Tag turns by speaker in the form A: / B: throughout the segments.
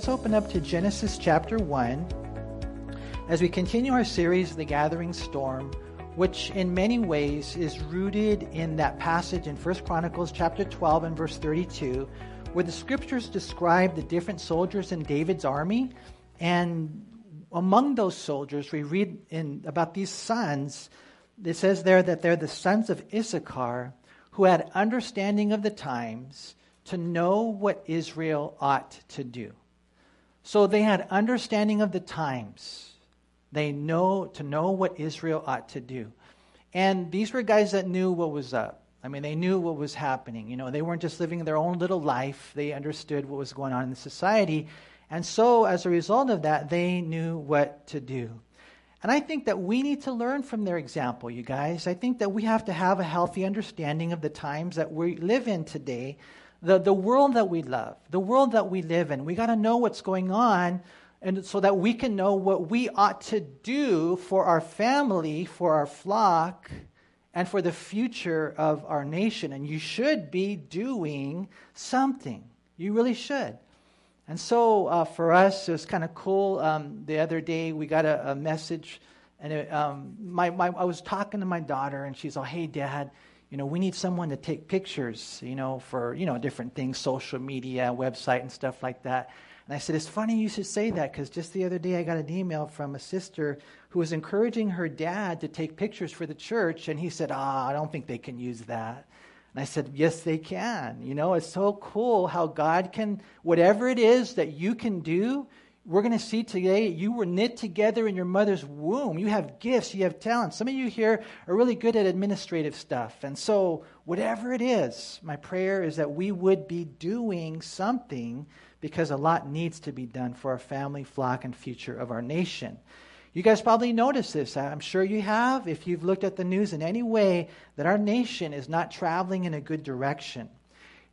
A: let's open up to Genesis chapter 1 as we continue our series, The Gathering Storm, which in many ways is rooted in that passage in 1 Chronicles chapter 12 and verse 32, where the scriptures describe the different soldiers in David's army. And among those soldiers, we read in, about these sons. It says there that they're the sons of Issachar who had understanding of the times to know what Israel ought to do. So they had understanding of the times. They know to know what Israel ought to do. And these were guys that knew what was up. I mean, they knew what was happening. You know, they weren't just living their own little life. They understood what was going on in the society. And so, as a result of that, they knew what to do. And I think that we need to learn from their example, you guys. I think that we have to have a healthy understanding of the times that we live in today, the, the world that we love, the world that we live in. We got to know what's going on and so that we can know what we ought to do for our family, for our flock, and for the future of our nation. And you should be doing something. You really should. And so uh, for us, it was kind of cool. Um, the other day, we got a, a message, and it, um, my, my, I was talking to my daughter, and she's all, "Hey, Dad, you know, we need someone to take pictures, you know, for you know different things, social media, website, and stuff like that." And I said, "It's funny you should say that because just the other day, I got an email from a sister who was encouraging her dad to take pictures for the church, and he said, "Ah, I don't think they can use that." And I said, Yes, they can. You know, it's so cool how God can, whatever it is that you can do, we're going to see today you were knit together in your mother's womb. You have gifts, you have talents. Some of you here are really good at administrative stuff. And so, whatever it is, my prayer is that we would be doing something because a lot needs to be done for our family, flock, and future of our nation. You guys probably noticed this. I'm sure you have. If you've looked at the news in any way, that our nation is not traveling in a good direction.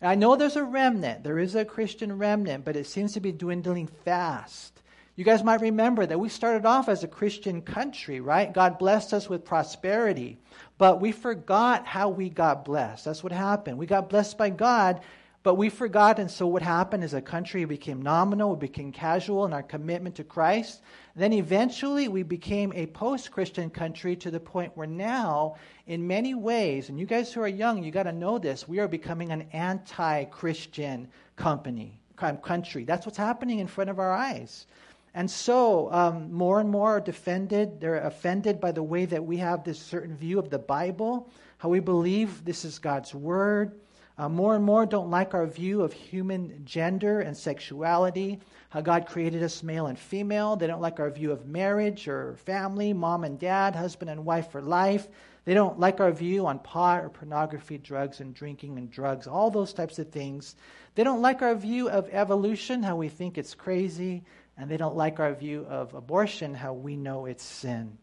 A: And I know there's a remnant. There is a Christian remnant, but it seems to be dwindling fast. You guys might remember that we started off as a Christian country, right? God blessed us with prosperity, but we forgot how we got blessed. That's what happened. We got blessed by God, but we forgot, and so what happened is a country became nominal, we became casual in our commitment to Christ. Then eventually we became a post Christian country to the point where now, in many ways, and you guys who are young, you got to know this, we are becoming an anti Christian company, country. That's what's happening in front of our eyes. And so, um, more and more are defended, they're offended by the way that we have this certain view of the Bible, how we believe this is God's Word uh, more and more don't like our view of human gender and sexuality, how God created us male and female. They don't like our view of marriage or family, mom and dad, husband and wife for life. They don't like our view on pot or pornography, drugs and drinking and drugs, all those types of things. They don't like our view of evolution, how we think it's crazy. And they don't like our view of abortion, how we know it's sin.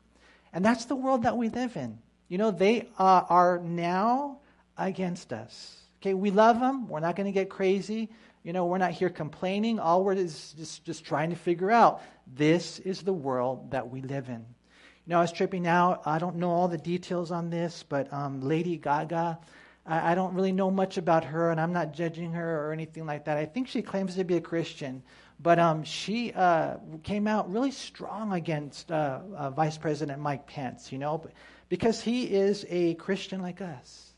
A: And that's the world that we live in. You know, they uh, are now against us. Okay, we love them. We're not going to get crazy. You know, we're not here complaining. All we're is just, just trying to figure out this is the world that we live in. You know, I was tripping out. I don't know all the details on this, but um, Lady Gaga, I, I, don't really know much about her, and I'm not judging her or anything like that. I think she claims to be a Christian, but um, she uh, came out really strong against uh, uh, Vice President Mike Pence, you know, because he is a Christian like us.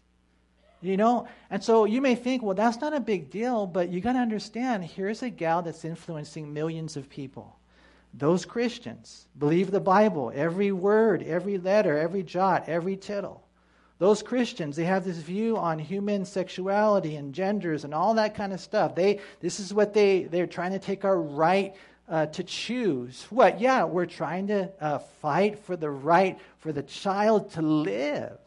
A: You know? And so you may think, well, that's not a big deal, but you got to understand here's a gal that's influencing millions of people. Those Christians believe the Bible, every word, every letter, every jot, every tittle. Those Christians, they have this view on human sexuality and genders and all that kind of stuff. They, this is what they, they're trying to take our right uh, to choose. What? Yeah, we're trying to uh, fight for the right for the child to live.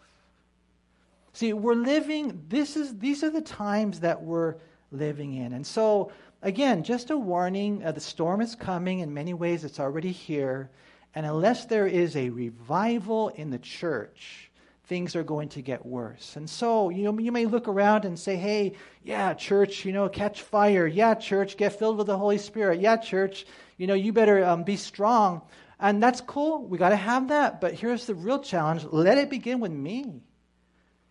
A: See, we're living, this is, these are the times that we're living in. And so, again, just a warning uh, the storm is coming. In many ways, it's already here. And unless there is a revival in the church, things are going to get worse. And so, you know, you may look around and say, hey, yeah, church, you know, catch fire. Yeah, church, get filled with the Holy Spirit. Yeah, church, you know, you better um, be strong. And that's cool. We got to have that. But here's the real challenge let it begin with me.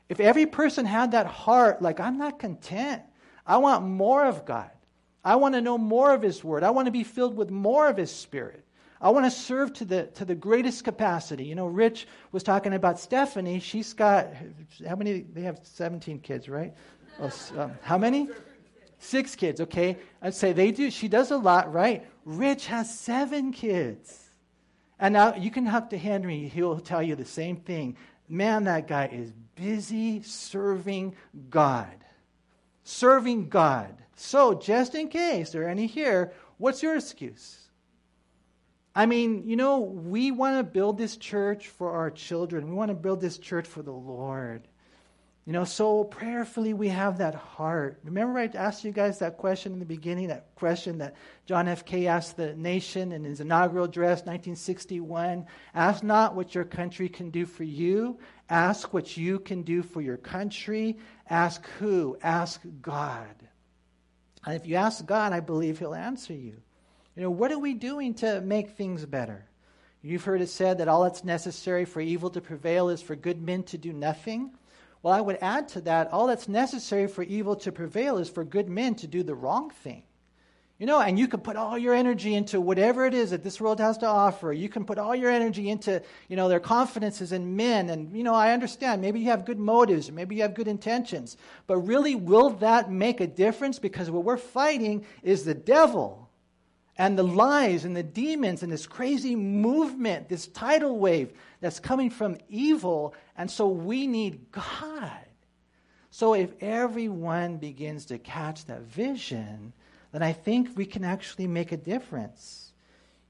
A: If every person had that heart, like, I'm not content, I want more of God. I want to know more of His Word. I want to be filled with more of His Spirit. I want to serve to the, to the greatest capacity. You know, Rich was talking about Stephanie. She's got, how many? They have 17 kids, right? Oh, um, how many? Six kids, okay. I'd say they do. She does a lot, right? Rich has seven kids. And now you can talk to Henry, he'll tell you the same thing. Man, that guy is busy serving God. Serving God. So, just in case there are any here, what's your excuse? I mean, you know, we want to build this church for our children. We want to build this church for the Lord. You know, so prayerfully we have that heart. Remember, I asked you guys that question in the beginning, that question that John F. K. asked the nation in his inaugural address, 1961. Ask not what your country can do for you, ask what you can do for your country. Ask who? Ask God. And if you ask God, I believe He'll answer you. You know, what are we doing to make things better? You've heard it said that all that's necessary for evil to prevail is for good men to do nothing. Well, I would add to that all that's necessary for evil to prevail is for good men to do the wrong thing. You know, and you can put all your energy into whatever it is that this world has to offer. You can put all your energy into, you know, their confidences in men. And, you know, I understand. Maybe you have good motives, maybe you have good intentions. But really, will that make a difference? Because what we're fighting is the devil and the lies and the demons and this crazy movement, this tidal wave that's coming from evil. And so we need God. So if everyone begins to catch that vision, then I think we can actually make a difference.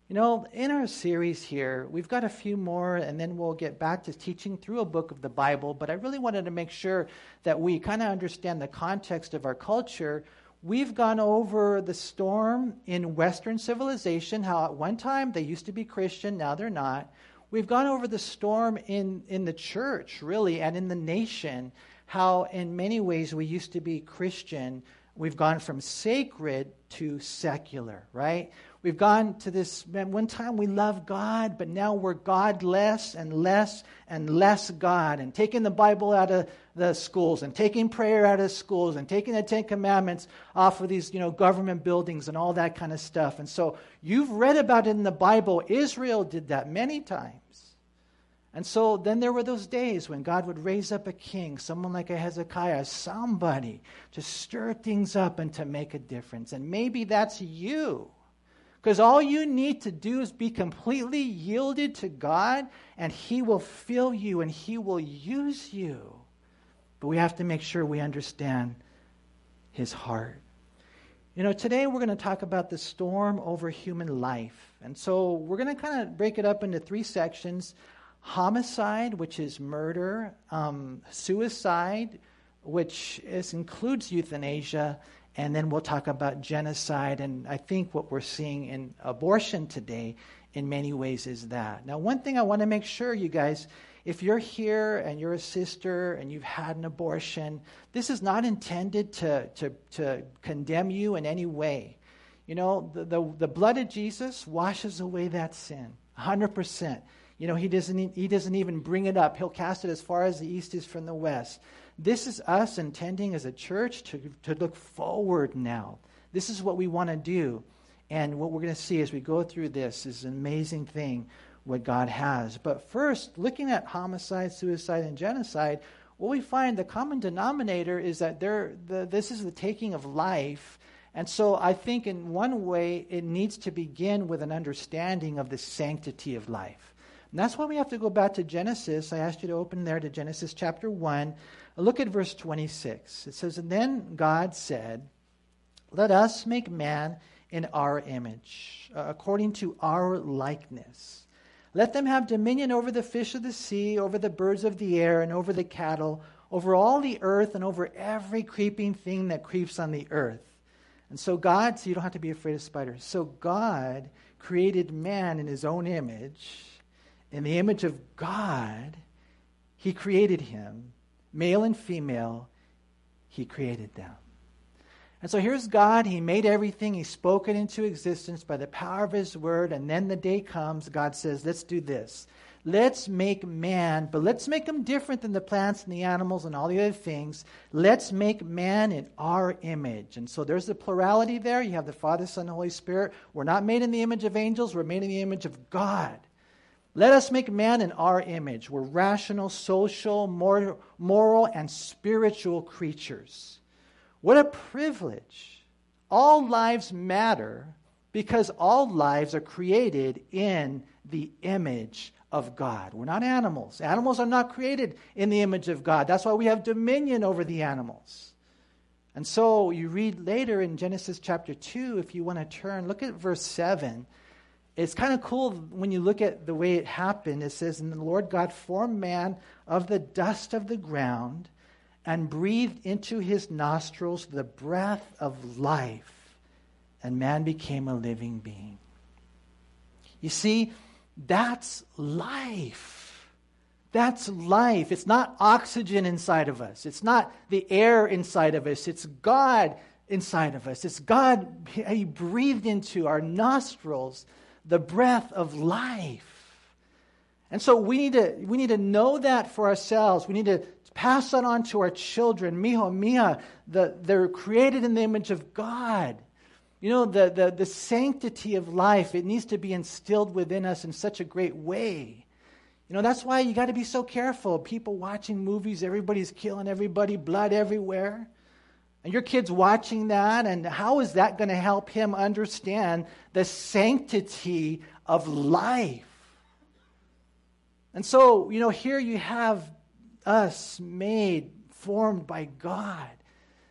A: You know, in our series here, we've got a few more, and then we'll get back to teaching through a book of the Bible. But I really wanted to make sure that we kind of understand the context of our culture. We've gone over the storm in Western civilization, how at one time they used to be Christian, now they're not. We've gone over the storm in, in the church, really, and in the nation, how in many ways we used to be Christian. We've gone from sacred to secular, right? We've gone to this, man, one time we loved God, but now we're godless and less and less God, and taking the Bible out of the schools, and taking prayer out of schools, and taking the Ten Commandments off of these, you know, government buildings and all that kind of stuff. And so you've read about it in the Bible. Israel did that many times. And so then there were those days when God would raise up a king, someone like a Hezekiah, somebody to stir things up and to make a difference. And maybe that's you. Because all you need to do is be completely yielded to God, and He will fill you and He will use you. But we have to make sure we understand His heart. You know, today we're going to talk about the storm over human life. And so we're going to kind of break it up into three sections homicide, which is murder, um, suicide, which is, includes euthanasia, and then we'll talk about genocide. And I think what we're seeing in abortion today, in many ways, is that. Now, one thing I want to make sure, you guys, if you're here and you're a sister and you've had an abortion, this is not intended to, to, to condemn you in any way. You know, the, the, the blood of Jesus washes away that sin, 100%. You know, he doesn't, he doesn't even bring it up. He'll cast it as far as the east is from the west. This is us intending as a church to, to look forward now. This is what we want to do. And what we're going to see as we go through this is an amazing thing what God has. But first, looking at homicide, suicide, and genocide, what we find the common denominator is that there, the, this is the taking of life. And so I think in one way it needs to begin with an understanding of the sanctity of life. And that's why we have to go back to Genesis. I asked you to open there to Genesis chapter 1. Look at verse 26. It says, And then God said, Let us make man in our image, uh, according to our likeness. Let them have dominion over the fish of the sea, over the birds of the air, and over the cattle, over all the earth, and over every creeping thing that creeps on the earth. And so God, so you don't have to be afraid of spiders. So God created man in his own image in the image of God, He created him, male and female, He created them. And so here's God. He made everything. He spoke it into existence by the power of His word. And then the day comes, God says, Let's do this. let's make man, but let's make him different than the plants and the animals and all the other things. Let's make man in our image. And so there's the plurality there. You have the Father, Son, and Holy Spirit. We're not made in the image of angels, we're made in the image of God. Let us make man in our image. We're rational, social, moral, moral and spiritual creatures. What a privilege. All lives matter because all lives are created in the image of God. We're not animals. Animals are not created in the image of God. That's why we have dominion over the animals. And so you read later in Genesis chapter 2, if you want to turn, look at verse 7. It's kind of cool when you look at the way it happened. It says, And the Lord God formed man of the dust of the ground and breathed into his nostrils the breath of life, and man became a living being. You see, that's life. That's life. It's not oxygen inside of us. It's not the air inside of us. It's God inside of us. It's God, He breathed into our nostrils the breath of life. And so we need to, we need to know that for ourselves. We need to pass that on to our children. Mijo, mia, the, they're created in the image of God. You know, the, the, the sanctity of life, it needs to be instilled within us in such a great way. You know, that's why you got to be so careful. People watching movies, everybody's killing everybody, blood everywhere. And your kid's watching that, and how is that going to help him understand the sanctity of life? And so, you know, here you have us made, formed by God.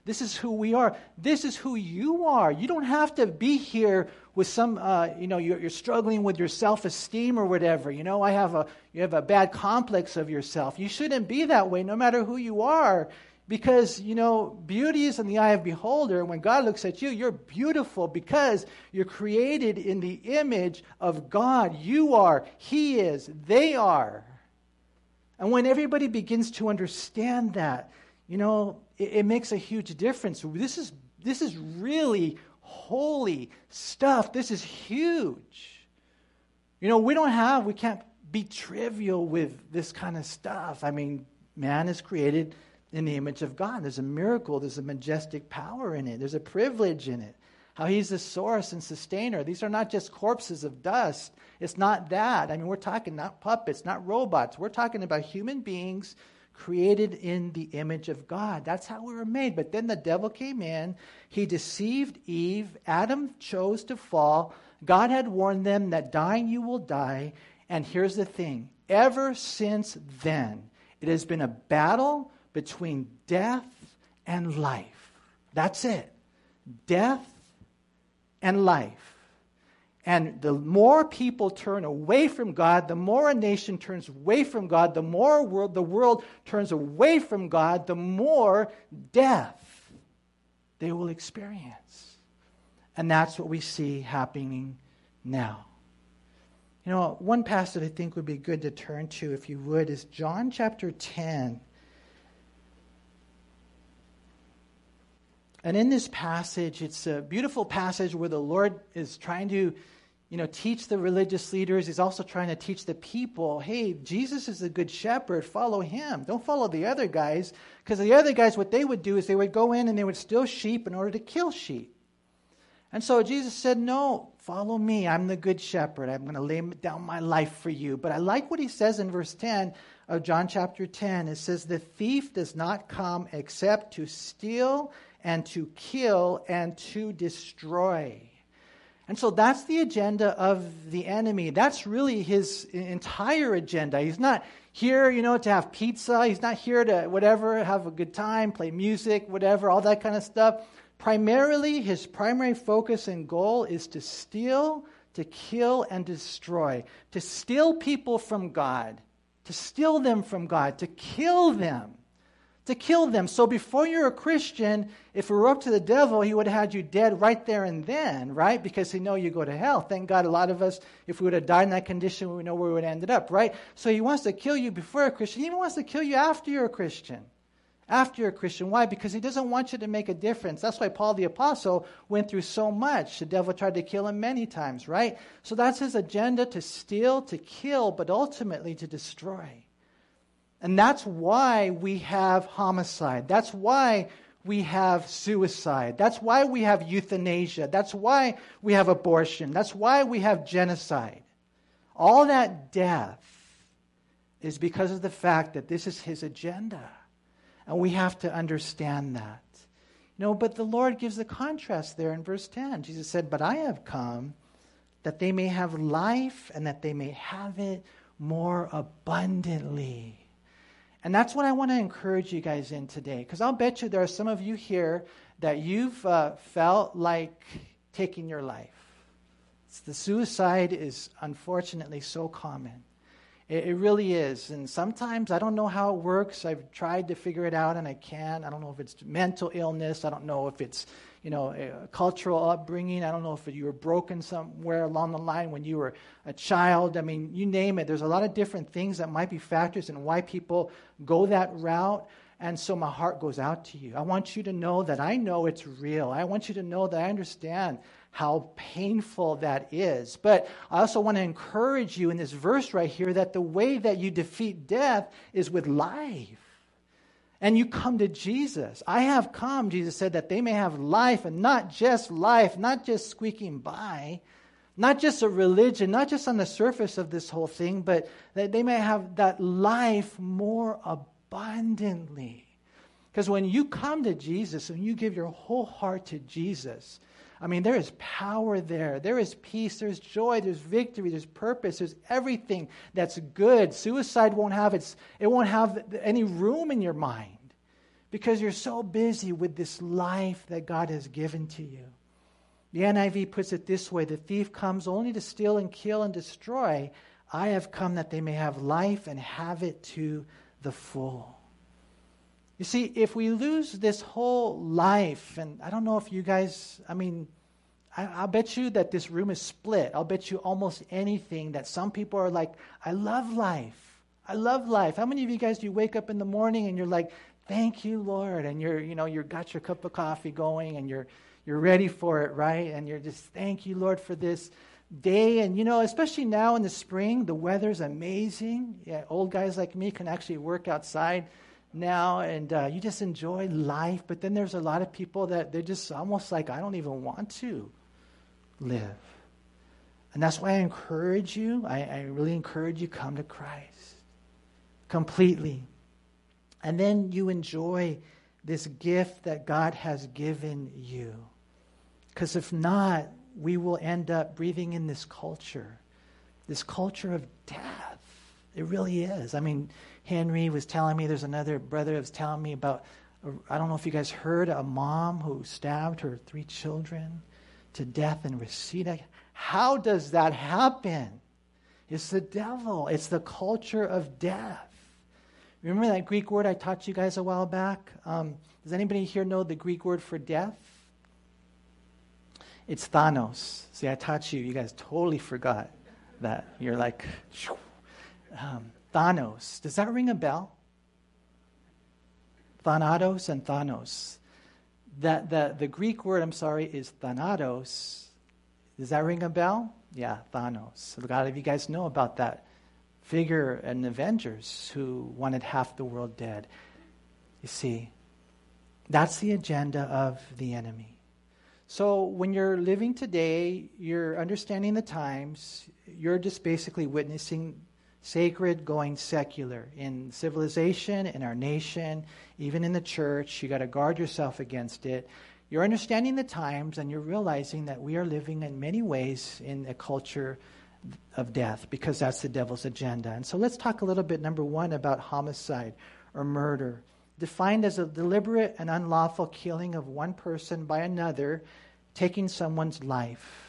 A: This is who we are. This is who you are. You don't have to be here with some, uh, you know, you're, you're, struggling with your self-esteem or whatever. You know, I have a, you have a bad complex of yourself. You shouldn't be that way, no matter who you are, because you know, beauty is in the eye of beholder. When God looks at you, you're beautiful because you're created in the image of God. You are, He is, they are. And when everybody begins to understand that, you know, it, it makes a huge difference. This is, this is really holy stuff. This is huge. You know, we don't have, we can't be trivial with this kind of stuff. I mean, man is created in the image of God. There's a miracle, there's a majestic power in it, there's a privilege in it. How he's the source and sustainer. These are not just corpses of dust. It's not that. I mean, we're talking not puppets, not robots. We're talking about human beings created in the image of God. That's how we were made. But then the devil came in, he deceived Eve, Adam chose to fall. God had warned them that dying you will die. And here's the thing ever since then, it has been a battle between death and life. That's it. Death and life. And the more people turn away from God, the more a nation turns away from God, the more world, the world turns away from God, the more death they will experience. And that's what we see happening now. You know, one passage I think would be good to turn to, if you would, is John chapter 10. And in this passage, it's a beautiful passage where the Lord is trying to you know, teach the religious leaders. He's also trying to teach the people, hey, Jesus is a good shepherd. Follow him. Don't follow the other guys. Because the other guys, what they would do is they would go in and they would steal sheep in order to kill sheep. And so Jesus said, no, follow me. I'm the good shepherd. I'm going to lay down my life for you. But I like what he says in verse 10 of John chapter 10. It says, the thief does not come except to steal and to kill and to destroy. And so that's the agenda of the enemy. That's really his entire agenda. He's not here, you know, to have pizza. He's not here to whatever, have a good time, play music, whatever, all that kind of stuff. Primarily, his primary focus and goal is to steal, to kill, and destroy. To steal people from God, to steal them from God, to kill them to kill them. So before you're a Christian, if it were up to the devil, he would have had you dead right there and then, right? Because he know you go to hell. Thank God a lot of us, if we would have died in that condition, we know where we would have ended up, right? So he wants to kill you before a Christian. He even wants to kill you after you're a Christian. after you're a Christian. Why? Because he doesn't want you to make a difference. That's why Paul the Apostle went through so much. The devil tried to kill him many times, right? So that's his agenda to steal, to kill, but ultimately to destroy. And that's why we have homicide. That's why we have suicide. That's why we have euthanasia. That's why we have abortion. That's why we have genocide. All that death is because of the fact that this is his agenda. And we have to understand that. You know, but the Lord gives the contrast there in verse 10. Jesus said, But I have come that they may have life and that they may have it more abundantly. And that's what I want to encourage you guys in today. Because I'll bet you there are some of you here that you've uh, felt like taking your life. It's the suicide is unfortunately so common. It, it, really is. And sometimes I don't know how it works. I've tried to figure it out and I can't. I don't know if it's mental illness. I don't know if it's, you know, a cultural upbringing. I don't know if you were broken somewhere along the line when you were a child. I mean, you name it. There's a lot of different things that might be factors in why people go that route. And so my heart goes out to you. I want you to know that I know it's real. I want you to know that I understand how painful that is. But I also want to encourage you in this verse right here that the way that you defeat death is with life. And you come to Jesus. I have come, Jesus said, that they may have life and not just life, not just squeaking by, not just a religion, not just on the surface of this whole thing, but that they may have that life more abundantly. Because when you come to Jesus and you give your whole heart to Jesus, I mean, there is power there. There is peace. There's joy. There's victory. There's purpose. There's everything that's good. Suicide won't have its, it won't have any room in your mind because you're so busy with this life that God has given to you. The NIV puts it this way the thief comes only to steal and kill and destroy. I have come that they may have life and have it to the full. You see, if we lose this whole life, and I don't know if you guys, I mean, I, will bet you that this room is split. I'll bet you almost anything that some people are like, I love life. I love life. How many of you guys do you wake up in the morning and you're like, thank you, Lord, and you're, you know, you've got your cup of coffee going and you're, you're ready for it, right? And you're just, thank you, Lord, for this day. And, you know, especially now in the spring, the weather's amazing. Yeah, old guys like me can actually work outside now and uh, you just enjoy life. But then there's a lot of people that they're just almost like, I don't even want to live. And that's why I encourage you, I, I really encourage you, come to Christ completely. And then you enjoy this gift that God has given you. Because if not, we will end up breathing in this culture, this culture of death. It really is. I mean, Henry was telling me, there's another brother that was telling me about, I don't know if you guys heard, a mom who stabbed her three children to death in Reseda. How does that happen? It's the devil, it's the culture of death. Remember that Greek word I taught you guys a while back? Um, does anybody here know the Greek word for death? It's Thanos. See, I taught you. You guys totally forgot that. You're like, um, Thanos. Does that ring a bell? Thanatos and Thanos. That the, the Greek word, I'm sorry, is Thanatos. Does that ring a bell? Yeah, Thanos. A lot of you guys know about that figure in Avengers who wanted half the world dead. You see, that's the agenda of the enemy. So when you're living today, you're understanding the times, you're just basically witnessing sacred going secular in civilization, in our nation, even in the church. You got to guard yourself against it. You're understanding the times and you're realizing that we are living in many ways in a culture of death because that's the devil's agenda. And so let's talk a little bit, number one, about homicide or murder. Defined as a deliberate and unlawful killing of one person by another, taking someone's life.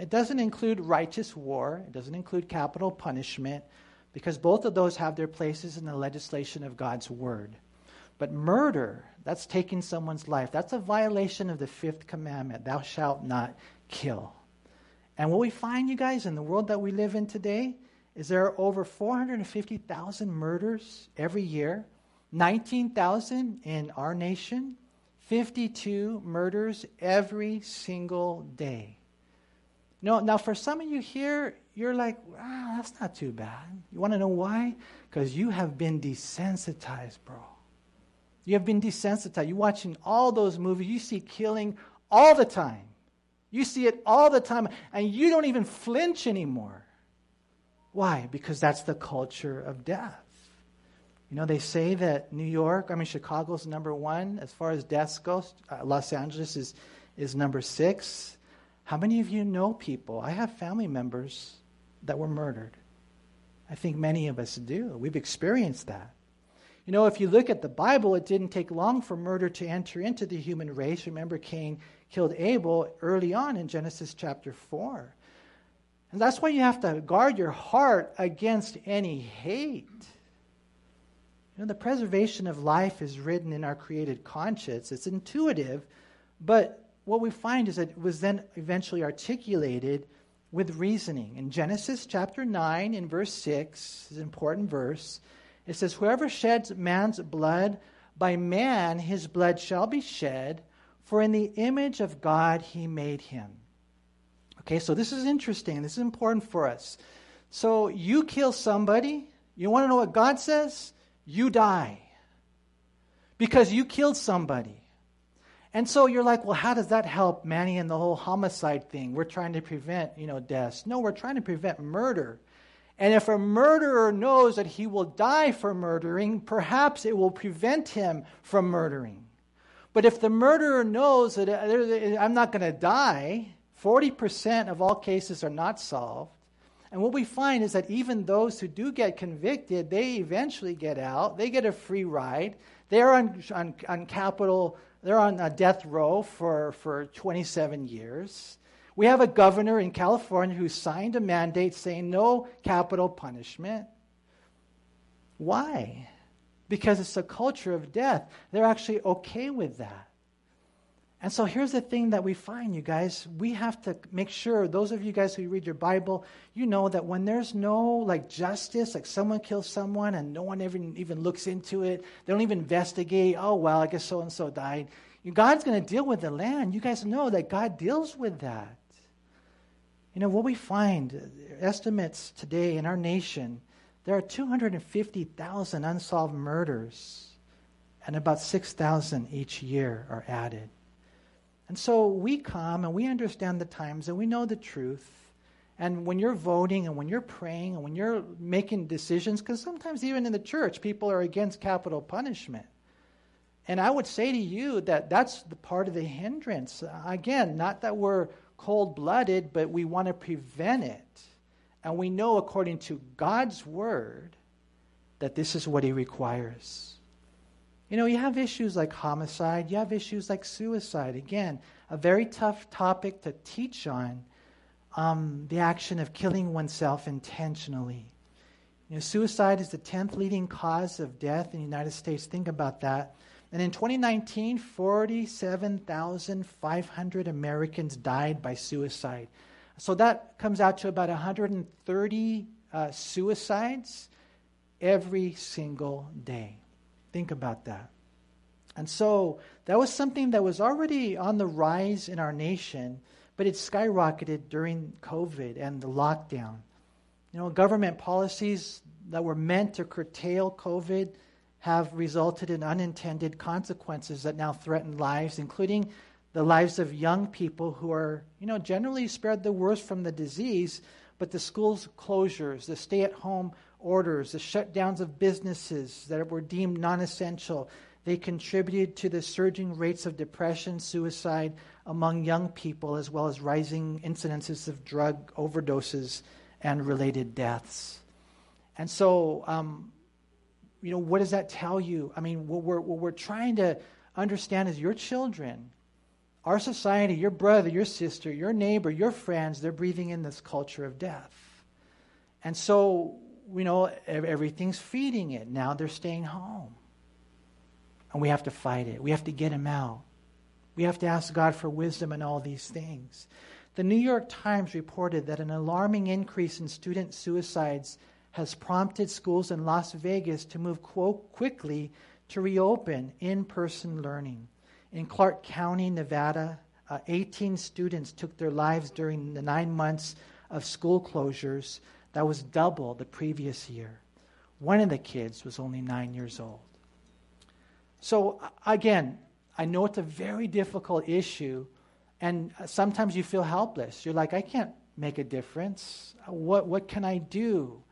A: It doesn't include righteous war, it doesn't include capital punishment, because both of those have their places in the legislation of God's word. But murder, that's taking someone's life. That's a violation of the fifth commandment thou shalt not kill. And what we find, you guys, in the world that we live in today, is there are over 450,000 murders every year. 19,000 in our nation, 52 murders every single day. No, now for some of you here, you're like, ah, that's not too bad. You want to know why? Because you have been desensitized, bro. You have been desensitized. You're watching all those movies. You see killing all the time. You see it all the time, and you don't even flinch anymore. Why? Because that's the culture of death. You know, they say that New York, I mean, Chicago's number one as far as deaths goes. Uh, Los Angeles is, is number six. How many of you know people? I have family members that were murdered. I think many of us do. We've experienced that. You know, if you look at the Bible, it didn't take long for murder to enter into the human race. Remember, Cain killed Abel early on in Genesis chapter 4. And that's why you have to guard your heart against any hate. You know, the preservation of life is written in our created conscience. It's intuitive, but what we find is that it was then eventually articulated with reasoning. In Genesis chapter 9, in verse 6, is an important verse. It says, Whoever sheds man's blood, by man his blood shall be shed, for in the image of God he made him. Okay, so this is interesting. This is important for us. So you kill somebody, you want to know what God says? You die. Because you killed somebody. And so you're like, well, how does that help Manny and the whole homicide thing? We're trying to prevent, you know, deaths. No, we're trying to prevent murder. And if a murderer knows that he will die for murdering, perhaps it will prevent him from murdering. But if the murderer knows that uh, I'm not going to die, 40% of all cases are not solved. And what we find is that even those who do get convicted, they eventually get out. They get a free ride. They're on, on, on capital, they're on a death row for, for 27 years. We have a governor in California who signed a mandate saying no capital punishment. Why? Because it's a culture of death. They're actually okay with that. And so here's the thing that we find, you guys. We have to make sure, those of you guys who read your Bible, you know that when there's no like justice, like someone kills someone and no one even, even looks into it, they don't even investigate, oh, well, I guess so and so died. God's going to deal with the land. You guys know that God deals with that. You know, what we find, estimates today in our nation, there are 250,000 unsolved murders, and about 6,000 each year are added. And so we come and we understand the times and we know the truth. And when you're voting and when you're praying and when you're making decisions, because sometimes even in the church, people are against capital punishment. And I would say to you that that's the part of the hindrance. Again, not that we're cold blooded, but we want to prevent it. And we know, according to God's word, that this is what He requires. You know, you have issues like homicide, you have issues like suicide. Again, a very tough topic to teach on um, the action of killing oneself intentionally. You know, suicide is the 10th leading cause of death in the United States. Think about that. And in 2019, 47,500 Americans died by suicide. So that comes out to about 130 uh, suicides every single day. Think about that. And so that was something that was already on the rise in our nation, but it skyrocketed during COVID and the lockdown. You know, government policies that were meant to curtail COVID have resulted in unintended consequences that now threaten lives, including the lives of young people who are, you know, generally spared the worst from the disease, but the schools closures, the stay at home orders, the shutdowns of businesses that were deemed non essential, they contributed to the surging rates of depression, suicide among young people, as well as rising incidences of drug overdoses and related deaths. And so, um, you know, what does that tell you? I mean, what we're, what we're trying to understand is your children, our society, your brother, your sister, your neighbor, your friends, they're breathing in this culture of death. And so, you know, everything's feeding it. Now they're staying home. And we have to fight it. We have to get them out. We have to ask God for wisdom in all these things. The New York Times reported that an alarming increase in student suicides has prompted schools in Las Vegas to move quickly to reopen in person learning. In Clark County, Nevada, uh, 18 students took their lives during the nine months of school closures. That was double the previous year. One of the kids was only nine years old. So, again, I know it's a very difficult issue, and sometimes you feel helpless. You're like, I can't make a difference. What, what can I do?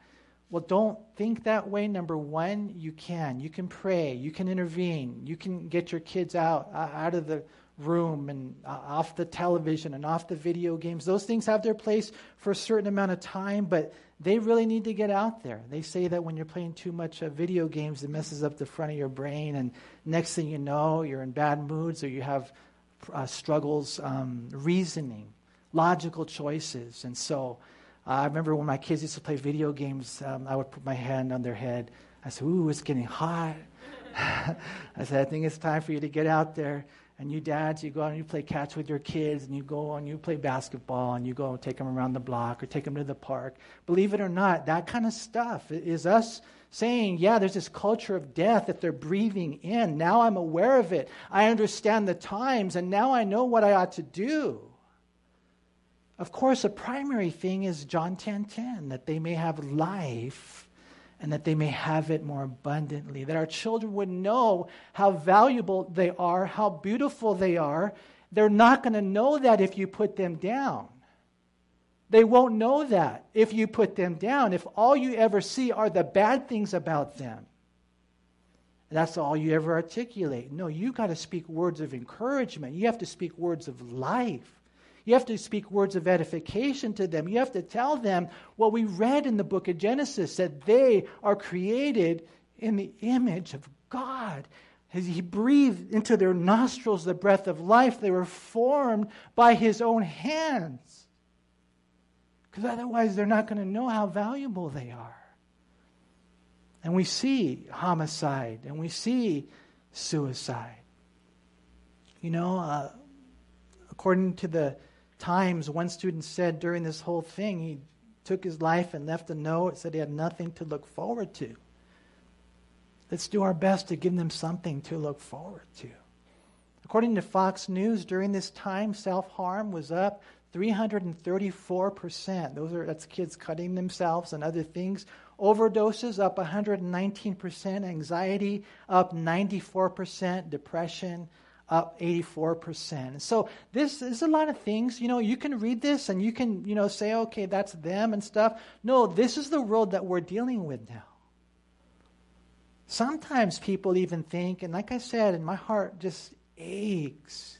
A: Well, don't think that way. Number one, you can. You can pray. You can intervene. You can get your kids out, uh, out of the room and uh, off the television and off the video games. Those things have their place for a certain amount of time, but they really need to get out there. They say that when you're playing too much video games, it messes up the front of your brain, and next thing you know, you're in bad moods or you have uh, struggles um, reasoning, logical choices. And so uh, I remember when my kids used to play video games, um, I would put my hand on their head. I said, Ooh, it's getting hot. I said, I think it's time for you to get out there and you dads, you go out and you play catch with your kids, and you go and you play basketball, and you go and take them around the block or take them to the park. Believe it or not, that kind of stuff is us saying, yeah, there's this culture of death that they're breathing in. Now I'm aware of it. I understand the times, and now I know what I ought to do. Of course, a primary thing is John 10:10, 10, 10, that they may have life and that they may have it more abundantly. That our children would know how valuable they are, how beautiful they are. They're not going to know that if you put them down. They won't know that if you put them down, if all you ever see are the bad things about them. That's all you ever articulate. No, you got to speak words of encouragement. You have to speak words of life. You have to speak words of edification to them. You have to tell them what we read in the book of Genesis that they are created in the image of God. As He breathed into their nostrils the breath of life, they were formed by His own hands. Because otherwise, they're not going to know how valuable they are. And we see homicide and we see suicide. You know, uh, according to the times one student said during this whole thing, he took his life and left a note, said he had nothing to look forward to. Let's do our best to give them something to look forward to. According to Fox News, during this time, self harm was up 334%. Those are that's kids cutting themselves and other things. Overdoses up 119%, anxiety up 94%, depression up 84%. So this is a lot of things. You know, you can read this and you can, you know, say, okay, that's them and stuff. No, this is the world that we're dealing with now. Sometimes people even think, and like I said, and my heart just aches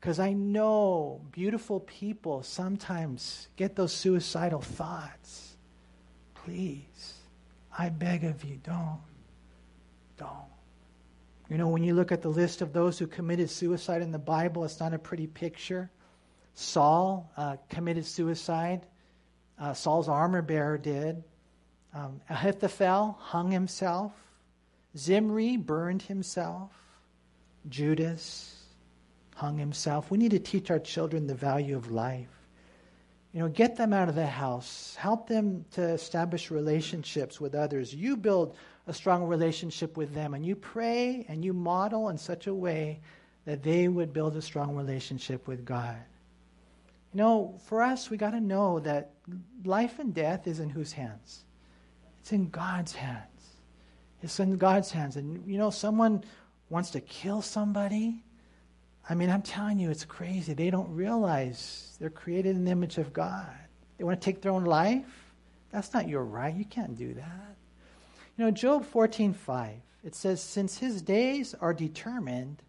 A: because I know beautiful people sometimes get those suicidal thoughts. Please, I beg of you, don't. Don't. You know, when you look at the list of those who committed suicide in the Bible, it's not a pretty picture. Saul uh, committed suicide. Uh, Saul's armor bearer did. Um, Ahithophel hung himself. Zimri burned himself. Judas hung himself. We need to teach our children the value of life. You know, get them out of the house. Help them to establish relationships with others. You build a strong relationship with them. And you pray and you model in such a way that they would build a strong relationship with God. You know, for us, we got to know that life and death is in whose hands? It's in God's hands. It's in God's hands. And, you know, someone wants to kill somebody. I mean, I'm telling you, it's crazy. They don't realize they're created in the image of God. They want to take their own life. That's not your right. You can't do that. You know, Job 14:5, it says, Since his days are determined,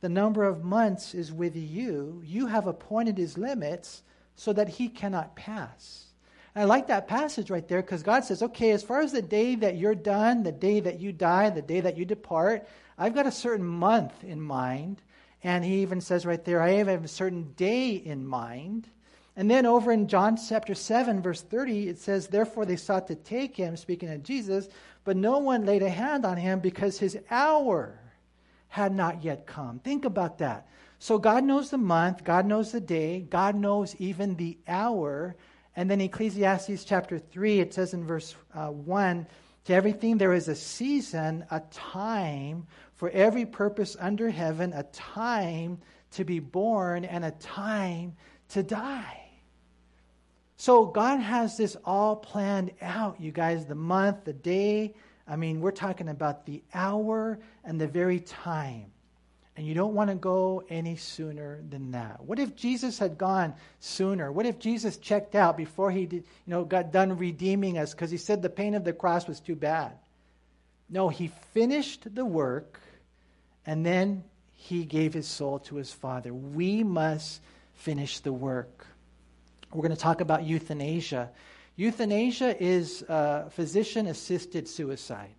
A: the number of months is with you. You have appointed his limits so that he cannot pass. And I like that passage right there because God says, okay, as far as the day that you're done, the day that you die, the day that you depart, I've got a certain month in mind. And he even says right there, I have a certain day in mind. And then over in John chapter 7, verse 30, it says, Therefore they sought to take him, speaking of Jesus, but no one laid a hand on him because his hour had not yet come. Think about that. So God knows the month, God knows the day, God knows even the hour. And then Ecclesiastes chapter 3, it says in verse uh, 1 To everything there is a season, a time for every purpose under heaven a time to be born and a time to die. So God has this all planned out, you guys, the month, the day. I mean, we're talking about the hour and the very time. And you don't want to go any sooner than that. What if Jesus had gone sooner? What if Jesus checked out before he did, you know, got done redeeming us because he said the pain of the cross was too bad? No, he finished the work and then he gave his soul to his Father. We must finish the work. We're going to talk about euthanasia. Euthanasia is uh, physician assisted suicide.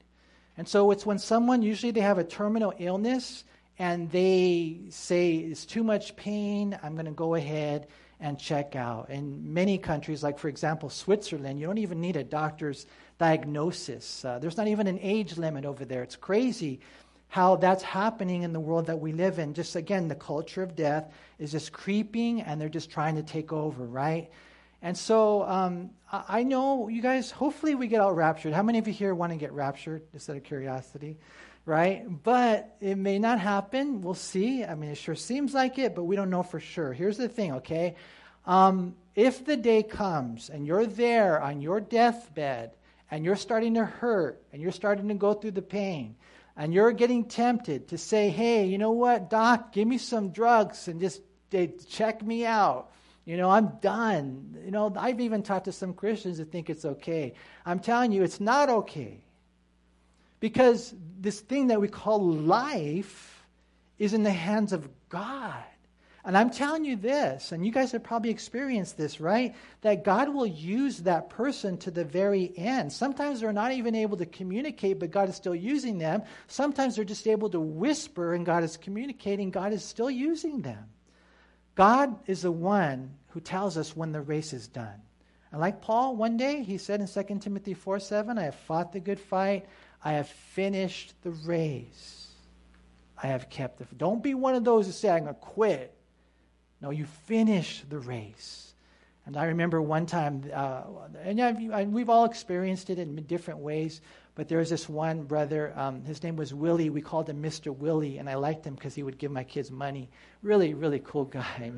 A: And so it's when someone, usually they have a terminal illness, and they say it's too much pain, I'm going to go ahead and check out. In many countries, like for example Switzerland, you don't even need a doctor's diagnosis. Uh, there's not even an age limit over there. It's crazy how that's happening in the world that we live in. Just again, the culture of death is just creeping and they're just trying to take over, right? And so um, I know you guys, hopefully we get all raptured. How many of you here want to get raptured, just out of curiosity? Right? But it may not happen. We'll see. I mean, it sure seems like it, but we don't know for sure. Here's the thing, okay? Um, if the day comes and you're there on your deathbed and you're starting to hurt and you're starting to go through the pain, and you're getting tempted to say, hey, you know what, doc, give me some drugs and just check me out. You know, I'm done. You know, I've even talked to some Christians that think it's okay. I'm telling you, it's not okay. Because this thing that we call life is in the hands of God. And I'm telling you this, and you guys have probably experienced this, right? That God will use that person to the very end. Sometimes they're not even able to communicate, but God is still using them. Sometimes they're just able to whisper, and God is communicating. God is still using them. God is the one who tells us when the race is done. And like Paul, one day he said in 2 Timothy 4 7, I have fought the good fight, I have finished the race. I have kept the. Don't be one of those who say, I'm going to quit. No, you finish the race. And I remember one time, uh, and we've all experienced it in different ways, but there was this one brother, um, his name was Willie. We called him Mr. Willie, and I liked him because he would give my kids money. Really, really cool guy.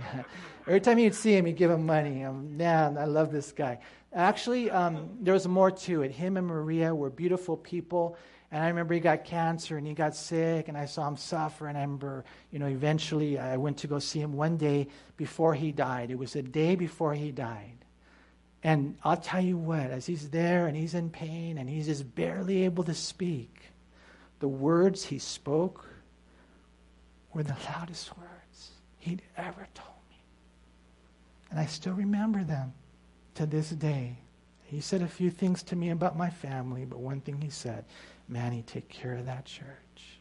A: Every time you'd see him, he'd give him money. Um, man, I love this guy. Actually, um, there was more to it. Him and Maria were beautiful people, and I remember he got cancer and he got sick, and I saw him suffer. And I remember, you know, eventually I went to go see him one day before he died. It was the day before he died. And I'll tell you what, as he's there and he's in pain and he's just barely able to speak, the words he spoke were the loudest words he'd ever told me. And I still remember them to this day. He said a few things to me about my family, but one thing he said Manny, take care of that church.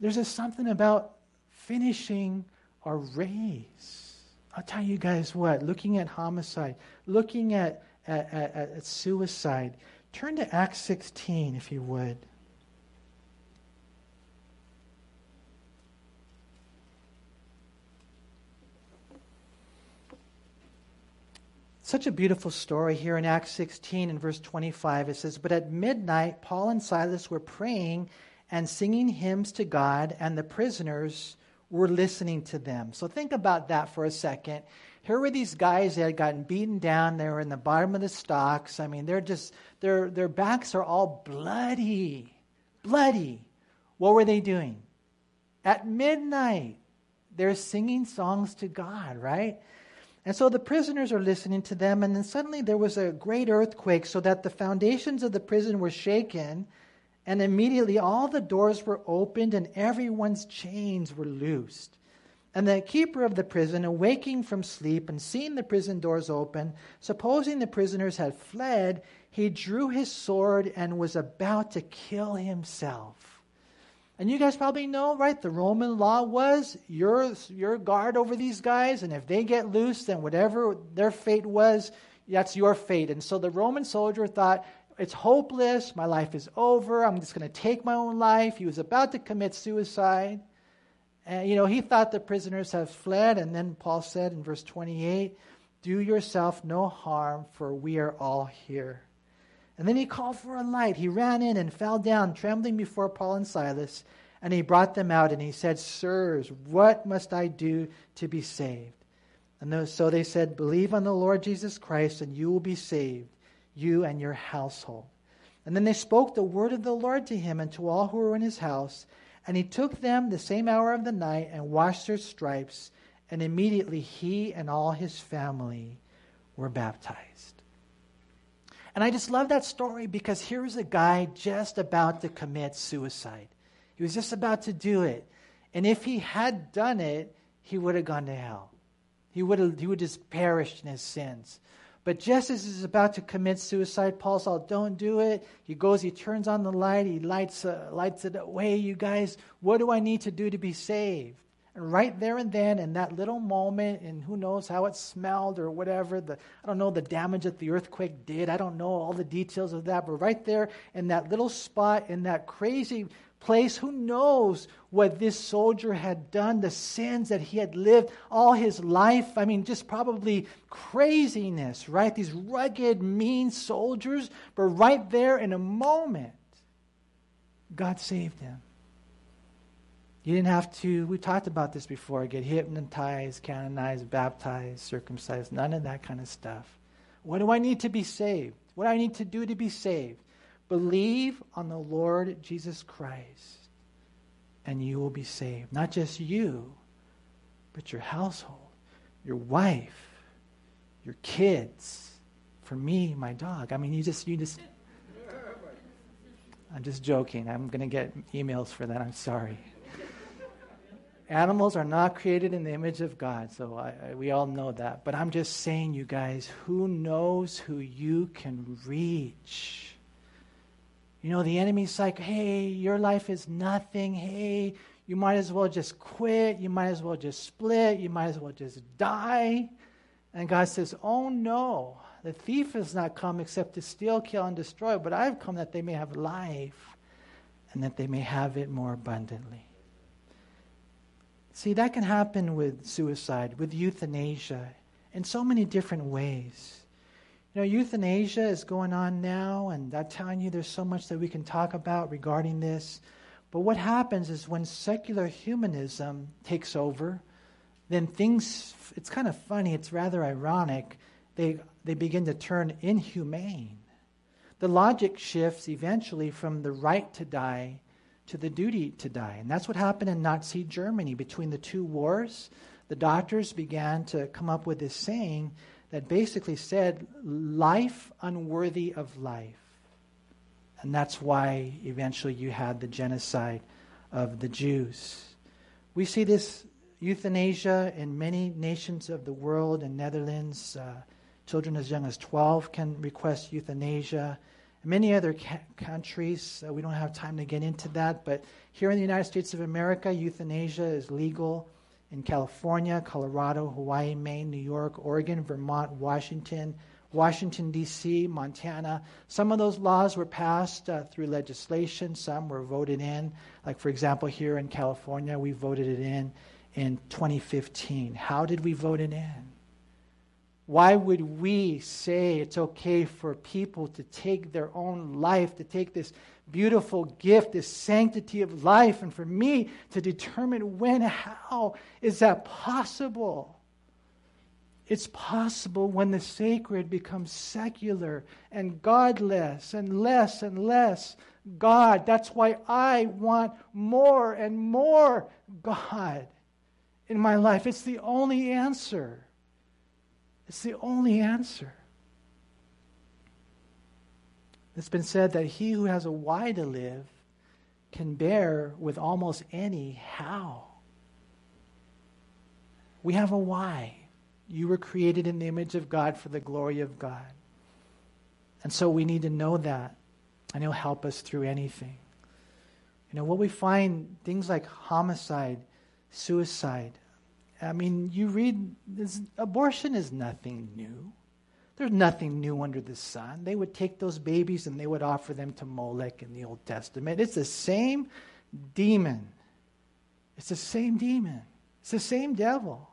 A: There's just something about finishing our race. I'll tell you guys what, looking at homicide, looking at, at, at, at suicide, turn to Acts 16 if you would. Such a beautiful story here in Acts 16 and verse 25. It says, But at midnight, Paul and Silas were praying and singing hymns to God, and the prisoners were listening to them. So think about that for a second. Here were these guys that had gotten beaten down. They were in the bottom of the stocks. I mean, they're just, their, their backs are all bloody. Bloody. What were they doing? At midnight, they're singing songs to God, right? And so the prisoners are listening to them, and then suddenly there was a great earthquake, so that the foundations of the prison were shaken, and immediately all the doors were opened, and everyone's chains were loosed. And the keeper of the prison, awaking from sleep and seeing the prison doors open, supposing the prisoners had fled, he drew his sword and was about to kill himself. And you guys probably know, right? The Roman law was your, your guard over these guys, and if they get loose, then whatever their fate was, that's your fate. And so the Roman soldier thought, it's hopeless, my life is over, I'm just going to take my own life. He was about to commit suicide. And, you know, he thought the prisoners have fled, and then Paul said in verse 28, Do yourself no harm, for we are all here. And then he called for a light. He ran in and fell down, trembling before Paul and Silas. And he brought them out and he said, Sirs, what must I do to be saved? And so they said, Believe on the Lord Jesus Christ and you will be saved, you and your household. And then they spoke the word of the Lord to him and to all who were in his house. And he took them the same hour of the night and washed their stripes. And immediately he and all his family were baptized. And I just love that story because here was a guy just about to commit suicide. He was just about to do it. And if he had done it, he would have gone to hell. He would have he would just perished in his sins. But just as he's about to commit suicide, Paul's all, don't do it. He goes, he turns on the light, he lights, uh, lights it away. You guys, what do I need to do to be saved? And right there and then, in that little moment, and who knows how it smelled or whatever, the, I don't know the damage that the earthquake did. I don't know all the details of that. But right there in that little spot, in that crazy place, who knows what this soldier had done, the sins that he had lived all his life. I mean, just probably craziness, right? These rugged, mean soldiers. But right there in a moment, God saved him. You didn't have to, we talked about this before, get hypnotized, canonized, baptized, circumcised, none of that kind of stuff. What do I need to be saved? What do I need to do to be saved? Believe on the Lord Jesus Christ, and you will be saved. Not just you, but your household, your wife, your kids. For me, my dog. I mean, you just, you just. I'm just joking. I'm going to get emails for that. I'm sorry. Animals are not created in the image of God, so I, I, we all know that. But I'm just saying, you guys, who knows who you can reach? You know, the enemy's like, hey, your life is nothing. Hey, you might as well just quit. You might as well just split. You might as well just die. And God says, oh no, the thief has not come except to steal, kill, and destroy, but I've come that they may have life and that they may have it more abundantly. See, that can happen with suicide, with euthanasia, in so many different ways. You know, euthanasia is going on now, and I'm telling you, there's so much that we can talk about regarding this. But what happens is when secular humanism takes over, then things, it's kind of funny, it's rather ironic, they, they begin to turn inhumane. The logic shifts eventually from the right to die to the duty to die. And that's what happened in Nazi Germany. Between the two wars, the doctors began to come up with this saying that basically said, life unworthy of life. And that's why eventually you had the genocide of the Jews. We see this euthanasia in many nations of the world. In Netherlands, uh, children as young as 12 can request euthanasia. Many other ca- countries, uh, we don't have time to get into that, but here in the United States of America, euthanasia is legal in California, Colorado, Hawaii, Maine, New York, Oregon, Vermont, Washington, Washington, D.C., Montana. Some of those laws were passed uh, through legislation, some were voted in. Like, for example, here in California, we voted it in in 2015. How did we vote it in? Why would we say it's okay for people to take their own life, to take this beautiful gift, this sanctity of life, and for me to determine when, how is that possible? It's possible when the sacred becomes secular and godless and less and less God. That's why I want more and more God in my life. It's the only answer. It's the only answer. It's been said that he who has a why to live can bear with almost any how. We have a why. You were created in the image of God for the glory of God. And so we need to know that, and He'll help us through anything. You know, what we find, things like homicide, suicide, I mean, you read, this, abortion is nothing new. There's nothing new under the sun. They would take those babies and they would offer them to Molech in the Old Testament. It's the same demon. It's the same demon. It's the same devil.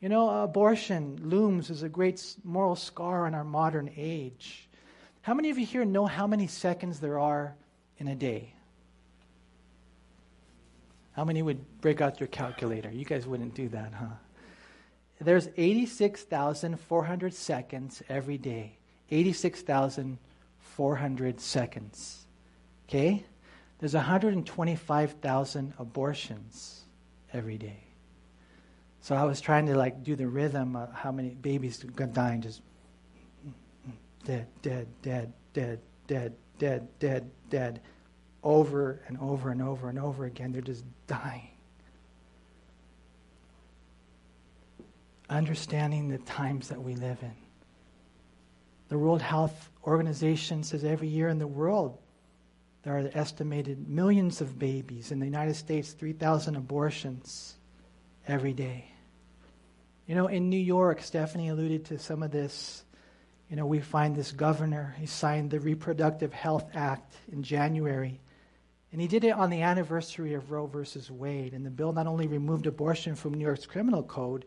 A: You know, abortion looms as a great moral scar in our modern age. How many of you here know how many seconds there are in a day? How many would break out your calculator? You guys wouldn't do that, huh? There's 86,400 seconds every day. 86,400 seconds. Okay? There's 125,000 abortions every day. So I was trying to like do the rhythm of how many babies got dying just dead, dead, dead, dead, dead, dead, dead, dead, over and over and over and over again. They're just dying. Understanding the times that we live in. The World Health Organization says every year in the world there are estimated millions of babies. In the United States, 3,000 abortions every day. You know, in New York, Stephanie alluded to some of this you know, we find this governor, he signed the Reproductive Health Act in January. And he did it on the anniversary of Roe versus Wade. And the bill not only removed abortion from New York's criminal code,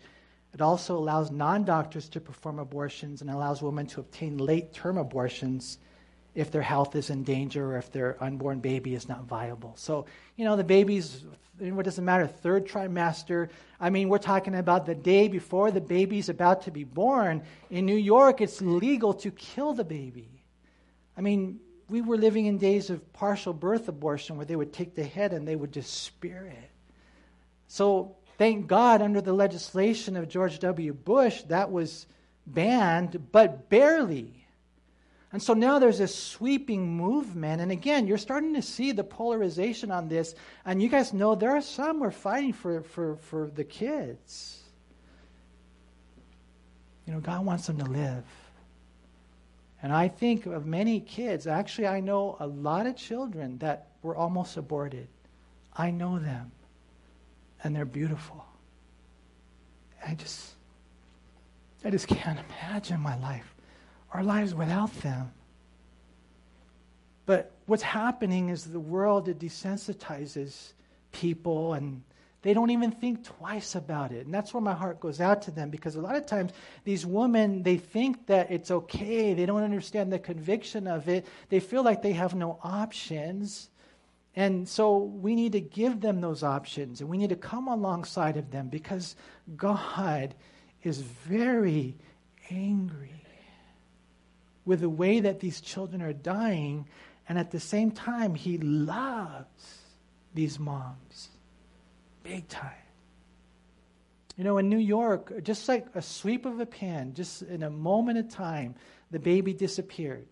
A: it also allows non doctors to perform abortions and allows women to obtain late term abortions if their health is in danger or if their unborn baby is not viable. So, you know, the baby's, what does it matter, third trimester. I mean, we're talking about the day before the baby's about to be born. In New York, it's legal to kill the baby. I mean, we were living in days of partial birth abortion where they would take the head and they would just spear it. So, thank God, under the legislation of George W. Bush, that was banned, but barely. And so now there's this sweeping movement. And again, you're starting to see the polarization on this. And you guys know there are some who are fighting for, for, for the kids. You know, God wants them to live. And I think of many kids. Actually, I know a lot of children that were almost aborted. I know them. And they're beautiful. I just, I just can't imagine my life our lives without them. But what's happening is the world it desensitizes people and they don't even think twice about it. And that's where my heart goes out to them because a lot of times these women, they think that it's okay. They don't understand the conviction of it. They feel like they have no options. And so we need to give them those options and we need to come alongside of them because God is very angry with the way that these children are dying, and at the same time, he loves these moms big time. You know, in New York, just like a sweep of a pen, just in a moment of time, the baby disappeared.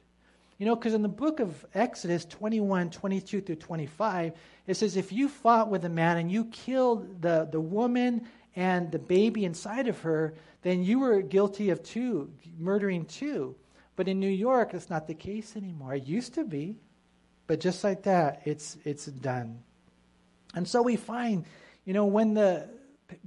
A: You know, because in the book of Exodus 21, 22 through 25, it says, If you fought with a man and you killed the, the woman and the baby inside of her, then you were guilty of two, murdering two. But in New York, it's not the case anymore. It used to be, but just like that, it's, it's done. And so we find, you know, when the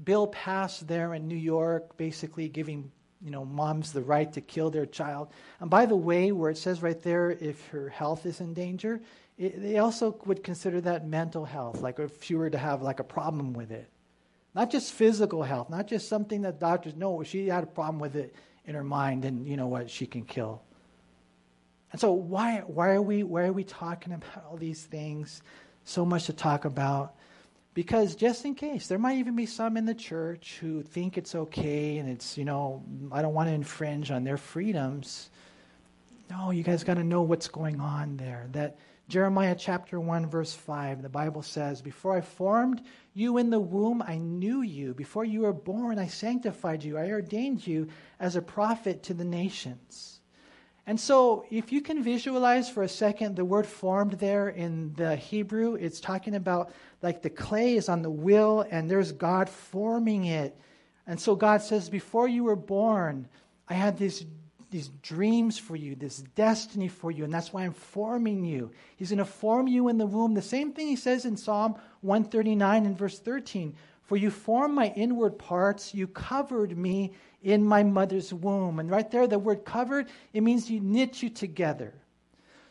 A: bill passed there in New York, basically giving, you know, moms the right to kill their child. And by the way, where it says right there, if her health is in danger, it, they also would consider that mental health, like if she were to have like a problem with it. Not just physical health, not just something that doctors know, she had a problem with it in her mind, and you know what, she can kill. And so why why are we why are we talking about all these things? So much to talk about. Because just in case, there might even be some in the church who think it's okay and it's, you know, I don't want to infringe on their freedoms. No, you guys got to know what's going on there. That Jeremiah chapter 1, verse 5, the Bible says, Before I formed you in the womb, I knew you. Before you were born, I sanctified you. I ordained you as a prophet to the nations. And so, if you can visualize for a second the word formed there in the Hebrew, it's talking about like the clay is on the wheel and there's God forming it. And so, God says, Before you were born, I had this these dreams for you, this destiny for you, and that's why I'm forming you. He's going to form you in the womb. The same thing he says in Psalm 139 and verse 13 For you formed my inward parts, you covered me in my mother's womb. And right there, the word covered, it means you knit you together.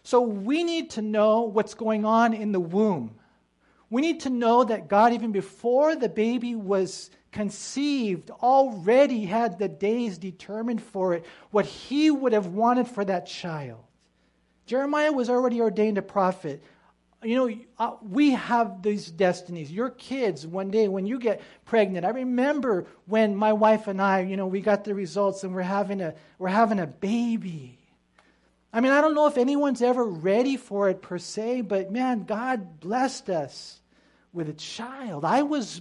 A: So we need to know what's going on in the womb. We need to know that God, even before the baby was conceived already had the days determined for it, what he would have wanted for that child. Jeremiah was already ordained a prophet. You know, uh, we have these destinies. Your kids, one day when you get pregnant, I remember when my wife and I, you know, we got the results and we're having a, we're having a baby. I mean, I don't know if anyone's ever ready for it per se, but man, God blessed us with a child. I was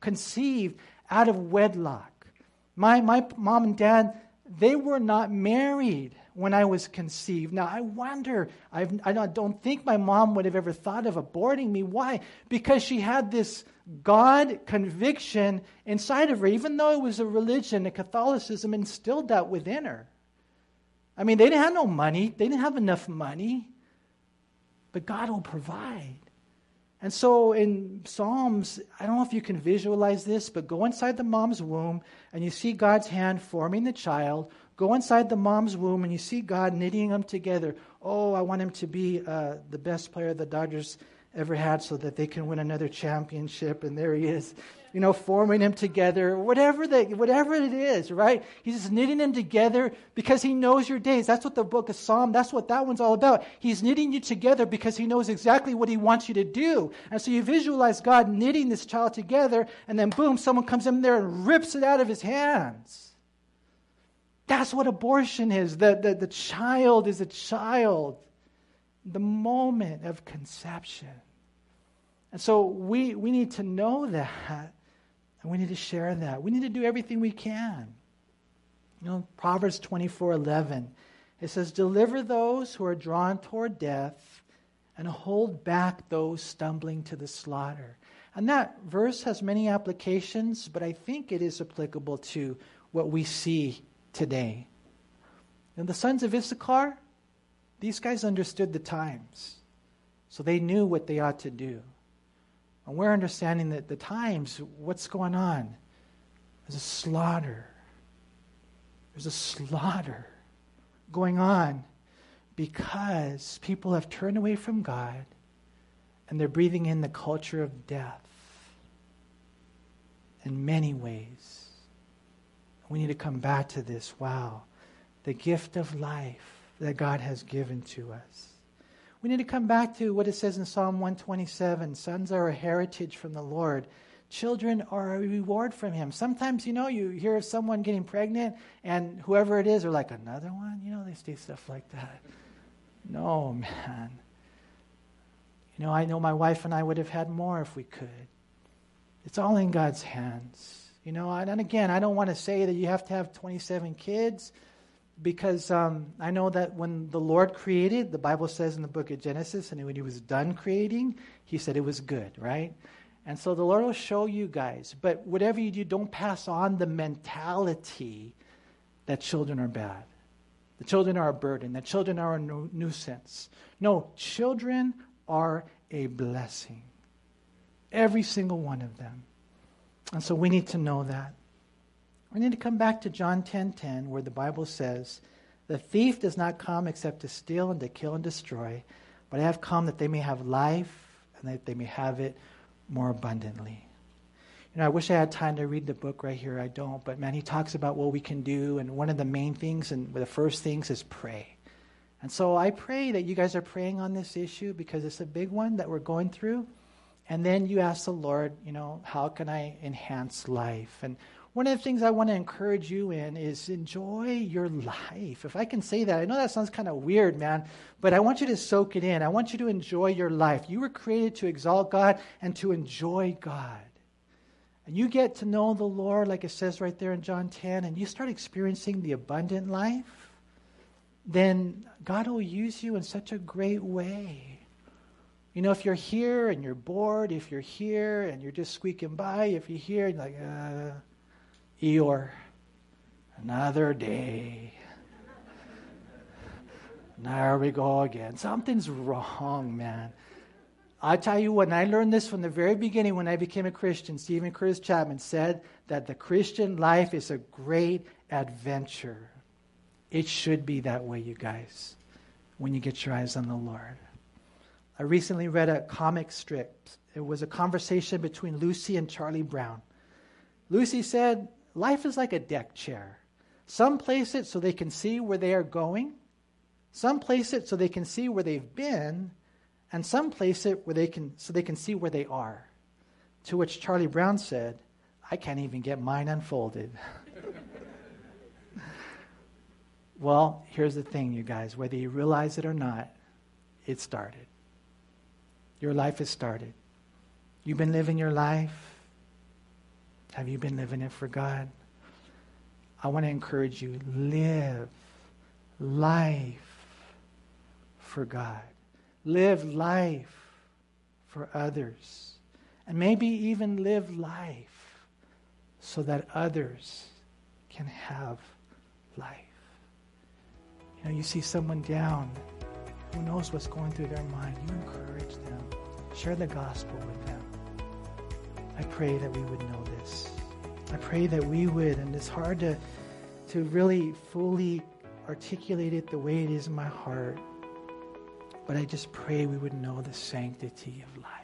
A: conceived out of wedlock. My, my mom and dad, they were not married when I was conceived. Now, I wonder, I've, I don't think my mom would have ever thought of aborting me. Why? Because she had this God conviction inside of her, even though it was a religion, a Catholicism instilled that within her. I mean, they didn't have no money, they didn't have enough money, but God will provide. And so in Psalms, I don't know if you can visualize this, but go inside the mom's womb and you see God's hand forming the child. Go inside the mom's womb and you see God knitting them together. Oh, I want him to be uh, the best player the Dodgers ever had so that they can win another championship. And there he is you know, forming them together, whatever, the, whatever it is, right? He's just knitting them together because he knows your days. That's what the book of Psalm, that's what that one's all about. He's knitting you together because he knows exactly what he wants you to do. And so you visualize God knitting this child together, and then boom, someone comes in there and rips it out of his hands. That's what abortion is. The, the, the child is a child. The moment of conception. And so we, we need to know that and we need to share in that. We need to do everything we can. You know, Proverbs 24 11, it says, Deliver those who are drawn toward death and hold back those stumbling to the slaughter. And that verse has many applications, but I think it is applicable to what we see today. And the sons of Issachar, these guys understood the times. So they knew what they ought to do. And we're understanding that the times, what's going on? There's a slaughter. There's a slaughter going on because people have turned away from God and they're breathing in the culture of death in many ways. We need to come back to this. Wow, the gift of life that God has given to us. We need to come back to what it says in Psalm 127 Sons are a heritage from the Lord, children are a reward from Him. Sometimes, you know, you hear of someone getting pregnant, and whoever it is are like, another one? You know, they say stuff like that. No, man. You know, I know my wife and I would have had more if we could. It's all in God's hands. You know, and again, I don't want to say that you have to have 27 kids because um, I know that when the Lord created, the Bible says in the book of Genesis, and when He was done creating, He said it was good, right? And so the Lord will show you guys. But whatever you do, don't pass on the mentality that children are bad. The children are a burden. That children are a nuisance. No, children are a blessing. Every single one of them. And so we need to know that. We need to come back to John 10:10 10, 10, where the Bible says, "The thief does not come except to steal and to kill and destroy, but I have come that they may have life and that they may have it more abundantly." You know, I wish I had time to read the book right here. I don't, but man, he talks about what we can do, and one of the main things and the first things is pray. And so I pray that you guys are praying on this issue because it's a big one that we're going through. And then you ask the Lord, you know, how can I enhance life? And one of the things I want to encourage you in is enjoy your life. If I can say that, I know that sounds kind of weird, man, but I want you to soak it in. I want you to enjoy your life. You were created to exalt God and to enjoy God. And you get to know the Lord, like it says right there in John 10, and you start experiencing the abundant life, then God will use you in such a great way. You know, if you're here and you're bored, if you're here and you're just squeaking by, if you're here and you're like, uh, Eeyore, another day. There we go again. Something's wrong, man. I tell you what, I learned this from the very beginning when I became a Christian. Steven Curtis Chapman said that the Christian life is a great adventure. It should be that way, you guys, when you get your eyes on the Lord. I recently read a comic strip. It was a conversation between Lucy and Charlie Brown. Lucy said, Life is like a deck chair. Some place it so they can see where they are going, Some place it so they can see where they've been, and some place it where they can so they can see where they are. To which Charlie Brown said, I can't even get mine unfolded. well, here's the thing, you guys, whether you realize it or not, it started. Your life has started. You've been living your life. Have you been living it for God? I want to encourage you live life for God. Live life for others. And maybe even live life so that others can have life. You know, you see someone down, who knows what's going through their mind? You encourage them. Share the gospel with them. I pray that we would know this. I pray that we would, and it's hard to, to really fully articulate it the way it is in my heart, but I just pray we would know the sanctity of life.